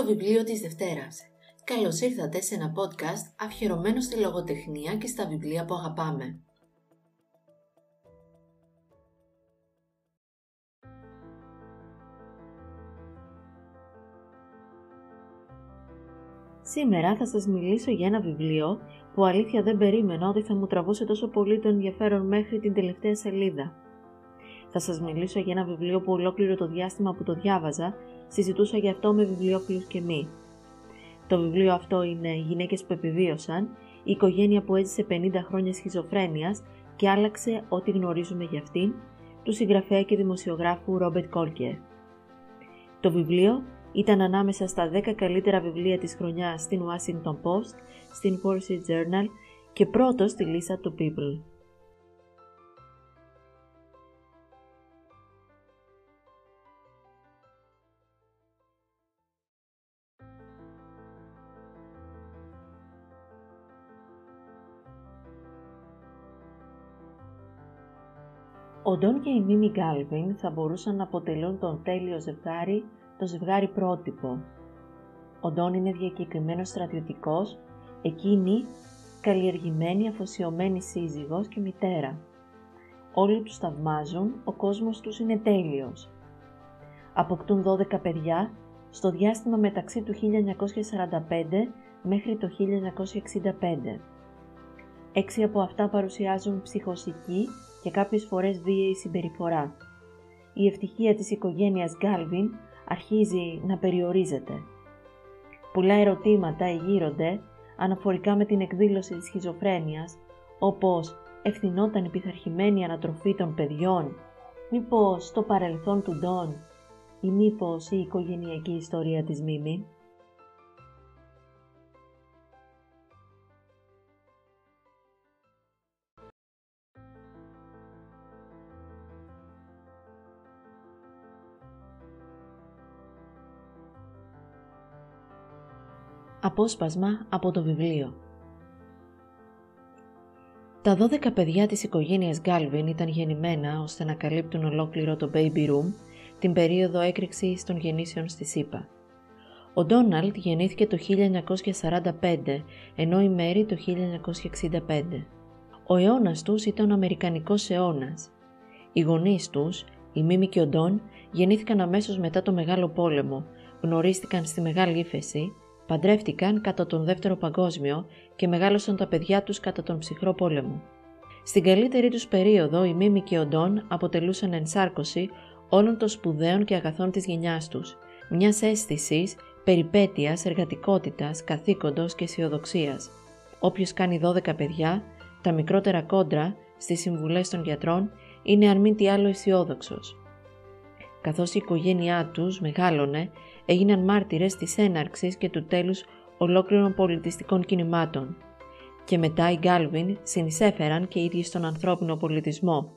Το βιβλίο της Δευτέρας. Καλώς ήρθατε σε ένα podcast αφιερωμένο στη λογοτεχνία και στα βιβλία που αγαπάμε. Σήμερα θα σας μιλήσω για ένα βιβλίο που αλήθεια δεν περίμενα ότι θα μου τραβούσε τόσο πολύ το ενδιαφέρον μέχρι την τελευταία σελίδα. Θα σας μιλήσω για ένα βιβλίο που ολόκληρο το διάστημα που το διάβαζα συζητούσα γι' αυτό με βιβλιοφίλους και μη. Το βιβλίο αυτό είναι «Γυναίκες που επιβίωσαν», η οικογένεια που έζησε 50 χρόνια σχιζοφρένειας και άλλαξε ό,τι γνωρίζουμε για αυτήν, του συγγραφέα και δημοσιογράφου Ρόμπετ Κόλκερ. Το βιβλίο ήταν ανάμεσα στα 10 καλύτερα βιβλία της χρονιάς στην Washington Post, στην Wall Street Journal και πρώτο στη λίστα του People. Ο Ντόν και η Μίμη Γκάλβιν θα μπορούσαν να αποτελούν τον τέλειο ζευγάρι, το ζευγάρι πρότυπο. Ο Ντόν είναι διακεκριμένος στρατιωτικός, εκείνη καλλιεργημένη, αφοσιωμένη σύζυγος και μητέρα. Όλοι τους θαυμάζουν, ο κόσμος τους είναι τέλειος. Αποκτούν 12 παιδιά στο διάστημα μεταξύ του 1945 μέχρι το 1965. Έξι από αυτά παρουσιάζουν ψυχοσική και κάποιες φορές βίαιη συμπεριφορά. Η ευτυχία της οικογένειας Γκάλβιν αρχίζει να περιορίζεται. Πολλά ερωτήματα εγείρονται αναφορικά με την εκδήλωση της σχιζοφρένειας, όπως ευθυνόταν η πειθαρχημένη ανατροφή των παιδιών, μήπως το παρελθόν του Ντόν ή μήπως η οικογενειακή ιστορία της Μίμη. Απόσπασμα από το βιβλίο Τα 12 παιδιά της οικογένειας Γκάλβιν ήταν γεννημένα ώστε να καλύπτουν ολόκληρο το baby room την περίοδο έκρηξης των γεννήσεων στη ΣΥΠΑ. Ο Ντόναλτ γεννήθηκε το 1945, ενώ η Μέρη το 1965. Ο αιώνας τους ήταν ο Αμερικανικός αιώνας. Οι γονείς τους, η Μίμη και ο Ντόν, γεννήθηκαν αμέσως μετά το Μεγάλο Πόλεμο, γνωρίστηκαν στη Μεγάλη Ήφεση Παντρεύτηκαν κατά τον Δεύτερο Παγκόσμιο και μεγάλωσαν τα παιδιά τους κατά τον Ψυχρό Πόλεμο. Στην καλύτερη τους περίοδο, οι Μίμη και ο Ντόν αποτελούσαν ενσάρκωση όλων των σπουδαίων και αγαθών της γενιάς τους, μιας αίσθησης, περιπέτειας, εργατικότητας, καθήκοντος και αισιοδοξίας. Όποιος κάνει 12 παιδιά, τα μικρότερα κόντρα στις συμβουλές των γιατρών είναι αν μην τι άλλο αισιόδοξος. Καθώς η οικογένειά τους μεγάλωνε, έγιναν μάρτυρες της έναρξης και του τέλους ολόκληρων πολιτιστικών κινημάτων. Και μετά οι Γκάλβιν συνεισέφεραν και ίδιοι στον ανθρώπινο πολιτισμό,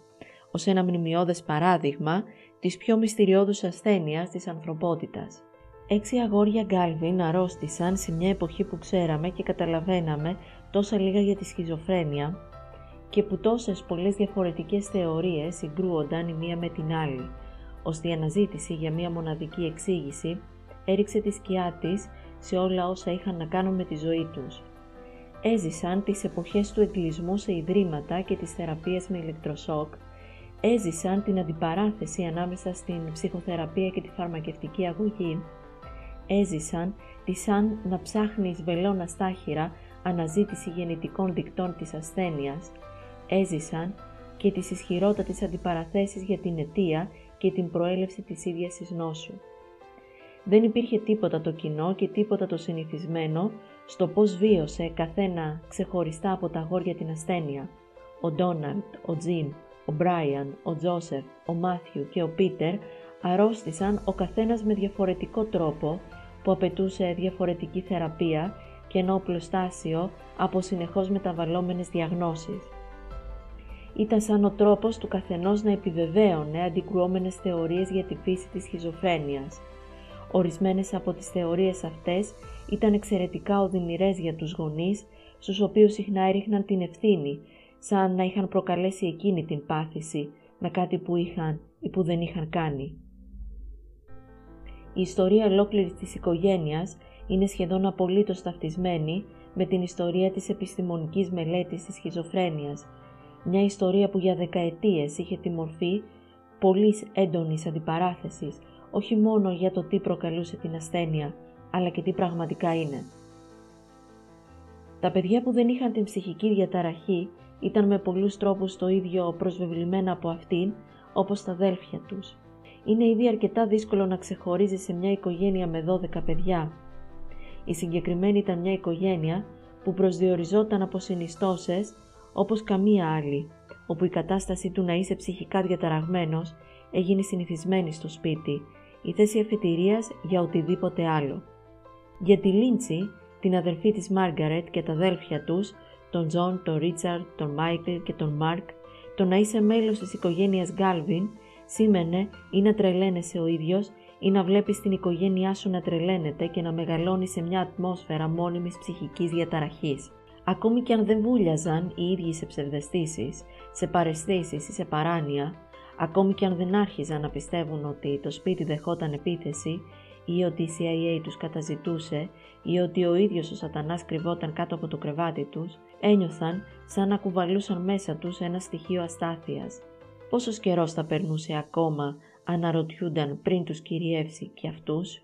ως ένα μνημειώδες παράδειγμα της πιο μυστηριώδους ασθένειας της ανθρωπότητας. Έξι αγόρια Γκάλβιν αρρώστησαν σε μια εποχή που ξέραμε και καταλαβαίναμε τόσα λίγα για τη σχιζοφρένεια και που τόσες πολλές διαφορετικές θεωρίες συγκρούονταν η μία με την άλλη, ώστε η αναζήτηση για μια μοναδική εξήγηση έριξε τη σκιά της σε όλα όσα είχαν να κάνουν με τη ζωή τους. Έζησαν τις εποχές του εγκλισμού σε ιδρύματα και τις θεραπείες με ηλεκτροσόκ, έζησαν την αντιπαράθεση ανάμεσα στην ψυχοθεραπεία και τη φαρμακευτική αγωγή, έζησαν τη σαν να ψάχνεις βελόνα στάχυρα αναζήτηση γεννητικών δικτών της ασθένειας, έζησαν και τις ισχυρότατες αντιπαραθέσεις για την αιτία και την προέλευση της ίδιας της νόσου. Δεν υπήρχε τίποτα το κοινό και τίποτα το συνηθισμένο στο πώς βίωσε καθένα ξεχωριστά από τα αγόρια την ασθένεια. Ο Ντόναλτ, ο Τζιμ, ο Μπράιαν, ο Τζόσεφ, ο Μάθιου και ο Πίτερ αρρώστησαν ο καθένας με διαφορετικό τρόπο που απαιτούσε διαφορετική θεραπεία και ένα οπλοστάσιο από συνεχώς μεταβαλλόμενες διαγνώσεις. Ήταν σαν ο τρόπος του καθενός να επιβεβαίωνε αντικρουόμενες θεωρίες για τη φύση της σχιζοφρένειας – Ορισμένες από τις θεωρίες αυτές ήταν εξαιρετικά οδυνηρές για τους γονείς, στους οποίους συχνά έριχναν την ευθύνη, σαν να είχαν προκαλέσει εκείνη την πάθηση με κάτι που είχαν ή που δεν είχαν κάνει. η ιστορία ολόκληρη της οικογένειας είναι σχεδόν απολύτως ταυτισμένη με την ιστορία της επιστημονικής μελέτης της σχιζοφρένειας, μια ιστορία που για δεκαετίες είχε τη μορφή πολύ έντονης αντιπαράθεσης, όχι μόνο για το τι προκαλούσε την ασθένεια, αλλά και τι πραγματικά είναι. Τα παιδιά που δεν είχαν την ψυχική διαταραχή ήταν με πολλούς τρόπους το ίδιο προσβεβλημένα από αυτήν, όπως τα αδέλφια τους. Είναι ήδη αρκετά δύσκολο να ξεχωρίζεις σε μια οικογένεια με 12 παιδιά. Η συγκεκριμένη ήταν μια οικογένεια που προσδιοριζόταν από συνιστώσες όπως καμία άλλη, όπου η κατάσταση του να είσαι ψυχικά διαταραγμένος έγινε συνηθισμένη στο σπίτι, η θέση αφετηρίας για οτιδήποτε άλλο. Για τη Λίντσι, την αδελφή της Μάργαρετ και τα αδέλφια τους, τον Τζον, τον Ρίτσαρντ, τον Μάικλ και τον Μάρκ, το να είσαι μέλος της οικογένειας Γκάλβιν σήμαινε ή να τρελαίνεσαι ο ίδιος ή να βλέπεις την οικογένειά σου να τρελαίνεται και να μεγαλώνει σε μια ατμόσφαιρα μόνιμης ψυχικής διαταραχής. Ακόμη και αν δεν βούλιαζαν οι ίδιοι σε ψευδεστήσεις, σε παρεστήσεις ή σε παράνοια, ακόμη και αν δεν άρχιζαν να πιστεύουν ότι το σπίτι δεχόταν επίθεση ή ότι η CIA τους καταζητούσε ή ότι ο ίδιος ο σατανάς κρυβόταν κάτω από το κρεβάτι τους, ένιωθαν σαν να κουβαλούσαν μέσα τους ένα στοιχείο αστάθειας. Πόσος καιρός θα περνούσε ακόμα, αναρωτιούνταν πριν τους κυριεύσει και αυτούς;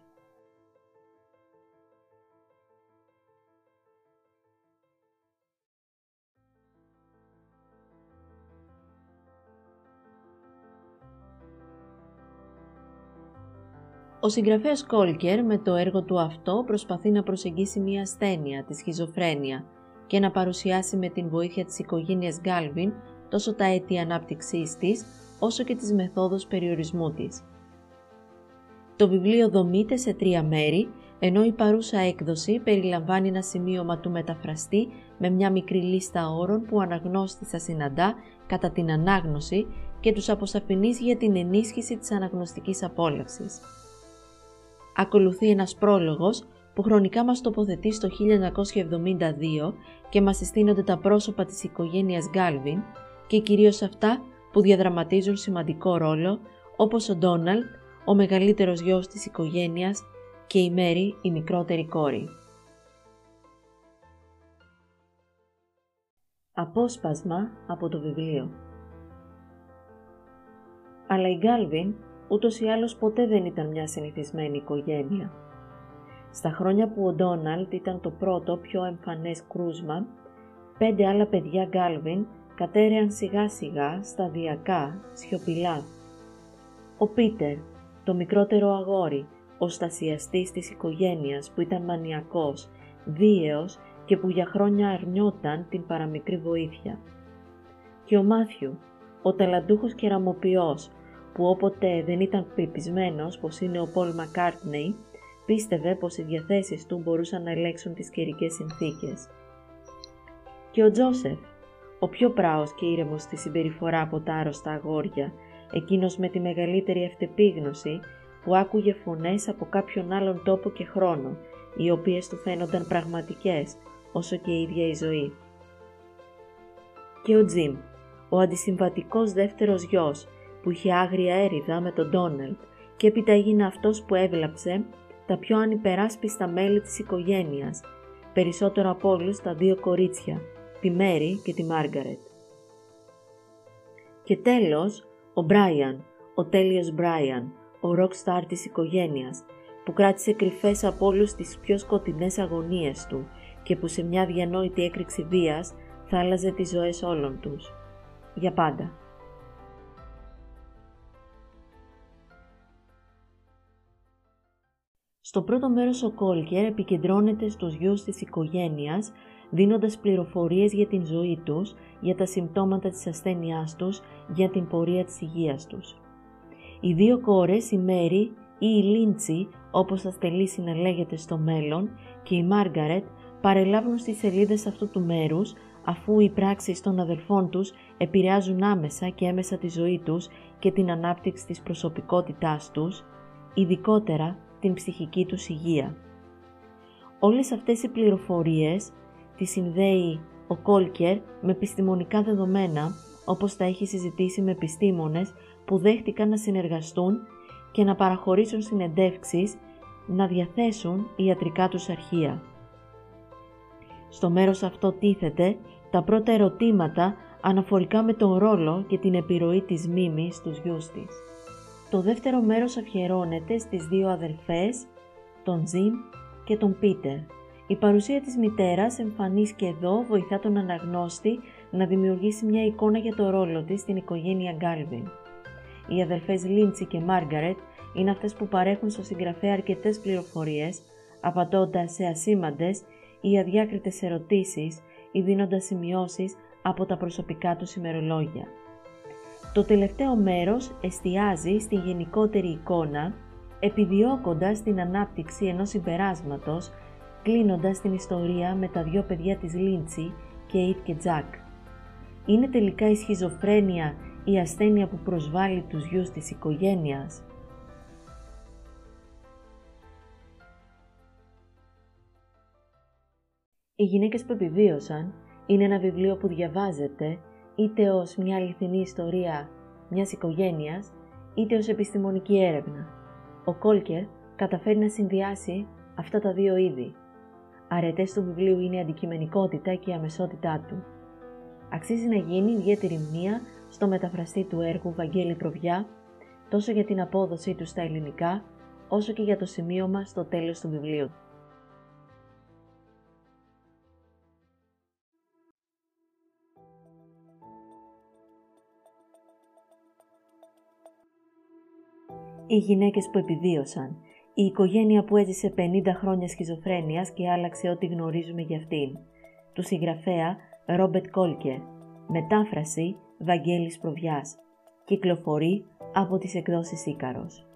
Ο συγγραφέας Κόλκερ με το έργο του αυτό προσπαθεί να προσεγγίσει μια ασθένεια, τη σχιζοφρένεια, και να παρουσιάσει με την βοήθεια της οικογένειας Γκάλβιν τόσο τα αίτια ανάπτυξής της, όσο και τις μεθόδους περιορισμού της. Το βιβλίο δομείται σε τρία μέρη, ενώ η παρούσα έκδοση περιλαμβάνει ένα σημείωμα του μεταφραστή με μια μικρή λίστα όρων που αναγνώστης θα συναντά κατά την ανάγνωση και τους αποσαφηνείς για την ενίσχυση της αναγνωστικής απόλαυσης. Ακολουθεί ένας πρόλογος που χρονικά μας τοποθετεί στο 1972 και μας συστήνονται τα πρόσωπα της οικογένειας Γκάλβιν και κυρίως αυτά που διαδραματίζουν σημαντικό ρόλο όπως ο Ντόναλτ, ο μεγαλύτερος γιος της οικογένειας και η Μέρη, η μικρότερη κόρη. Απόσπασμα από το βιβλίο Αλλά η Γκάλβιν ούτως ή άλλως ποτέ δεν ήταν μια συνηθισμένη οικογένεια. Στα χρόνια που ο Ντόναλτ ήταν το πρώτο πιο εμφανές κρούσμα, πέντε άλλα παιδιά Γκάλβιν κατέρεαν σιγά σιγά, σταδιακά, σιωπηλά. Ο Πίτερ, το μικρότερο αγόρι, ο στασιαστής της οικογένειας που ήταν μανιακός, βίαιος και που για χρόνια αρνιόταν την παραμικρή βοήθεια. Και ο Μάθιου, ο ταλαντούχος κεραμοποιός, που όποτε δεν ήταν πεπισμένος πως είναι ο Πολ Μακάρτνεϊ, πίστευε πως οι διαθέσεις του μπορούσαν να ελέγξουν τις καιρικές συνθήκες. Και ο Τζόσεφ, ο πιο πράος και ήρεμος στη συμπεριφορά από τα άρρωστα αγόρια, εκείνος με τη μεγαλύτερη αυτεπίγνωση που άκουγε φωνές από κάποιον άλλον τόπο και χρόνο, οι οποίες του φαίνονταν πραγματικές, όσο και η ίδια η ζωή. Και ο Τζιμ, ο αντισυμβατικός δεύτερος γιος, που είχε άγρια έρηδα με τον Ντόναλτ και έπειτα έγινε αυτός που έβλαψε τα πιο ανυπεράσπιστα μέλη της οικογένειας, περισσότερο από όλους τα δύο κορίτσια, τη Μέρι και τη Μάργαρετ. Και τέλος, ο Μπράιαν, ο τέλειος Μπράιαν, ο rockstar της οικογένειας, που κράτησε κρυφές από όλους τις πιο σκοτεινές αγωνίες του και που σε μια διανόητη έκρηξη βίας θα άλλαζε τις ζωές όλων τους. Για πάντα. Στο πρώτο μέρος ο Κόλκερ επικεντρώνεται στους γιους της οικογένειας, δίνοντας πληροφορίες για την ζωή τους, για τα συμπτώματα της ασθένειάς τους, για την πορεία της υγείας τους. Οι δύο κόρες, η Μέρι ή η Λίντσι, όπως θα στελήσει να λέγεται στο μέλλον, και η Μάργαρετ, παρελάβουν στις σελίδες αυτού του μέρους, αφού οι πράξεις των αδελφών τους επηρεάζουν άμεσα και έμεσα τη ζωή τους και την ανάπτυξη της προσωπικότητάς τους, ειδικότερα την ψυχική τους υγεία. Όλες αυτές οι πληροφορίες τις συνδέει ο Κόλκερ με επιστημονικά δεδομένα όπως τα έχει συζητήσει με επιστήμονες που δέχτηκαν να συνεργαστούν και να παραχωρήσουν συνεντεύξεις να διαθέσουν ιατρικά τους αρχεία. Στο μέρος αυτό τίθεται τα πρώτα ερωτήματα αναφορικά με τον ρόλο και την επιρροή της Μίμης στους γιους της. Το δεύτερο μέρος αφιερώνεται στις δύο αδελφές, τον Τζιμ και τον Πίτερ. Η παρουσία της μητέρας εμφανής και εδώ βοηθά τον αναγνώστη να δημιουργήσει μια εικόνα για το ρόλο της στην οικογένεια Γκάλβιν. Οι αδελφές Λίντσι και Μάργαρετ είναι αυτές που παρέχουν στο συγγραφέα αρκετές πληροφορίες, απαντώντας σε ασήμαντες ή αδιάκριτες ερωτήσεις ή δίνοντας σημειώσεις από τα προσωπικά του ημερολόγια. Το τελευταίο μέρος εστιάζει στη γενικότερη εικόνα, επιδιώκοντας την ανάπτυξη ενός συμπεράσματος, κλείνοντας την ιστορία με τα δυο παιδιά της Λίντσι και Ιτ και Τζακ. Είναι τελικά η σχιζοφρένεια η ασθένεια που προσβάλλει τους γιους της οικογένειας. Οι γυναίκες που επιβίωσαν είναι ένα βιβλίο που διαβάζεται είτε ως μια αληθινή ιστορία μιας οικογένειας, είτε ως επιστημονική έρευνα. Ο Κόλκερ καταφέρει να συνδυάσει αυτά τα δύο είδη. Αρετές του βιβλίου είναι η αντικειμενικότητα και η αμεσότητά του. Αξίζει να γίνει ιδιαίτερη μνήμα στο μεταφραστή του έργου Βαγγέλη Προβιά, τόσο για την απόδοσή του στα ελληνικά, όσο και για το σημείωμα στο τέλος του βιβλίου. Οι γυναίκες που επιβίωσαν, η οικογένεια που έζησε 50 χρόνια σχιζοφρένειας και άλλαξε ό,τι γνωρίζουμε για αυτήν, του συγγραφέα Ρόμπετ Κόλκε, μετάφραση Βαγγέλης Προβιάς, κυκλοφορεί από τις εκδόσεις Ίκαρος.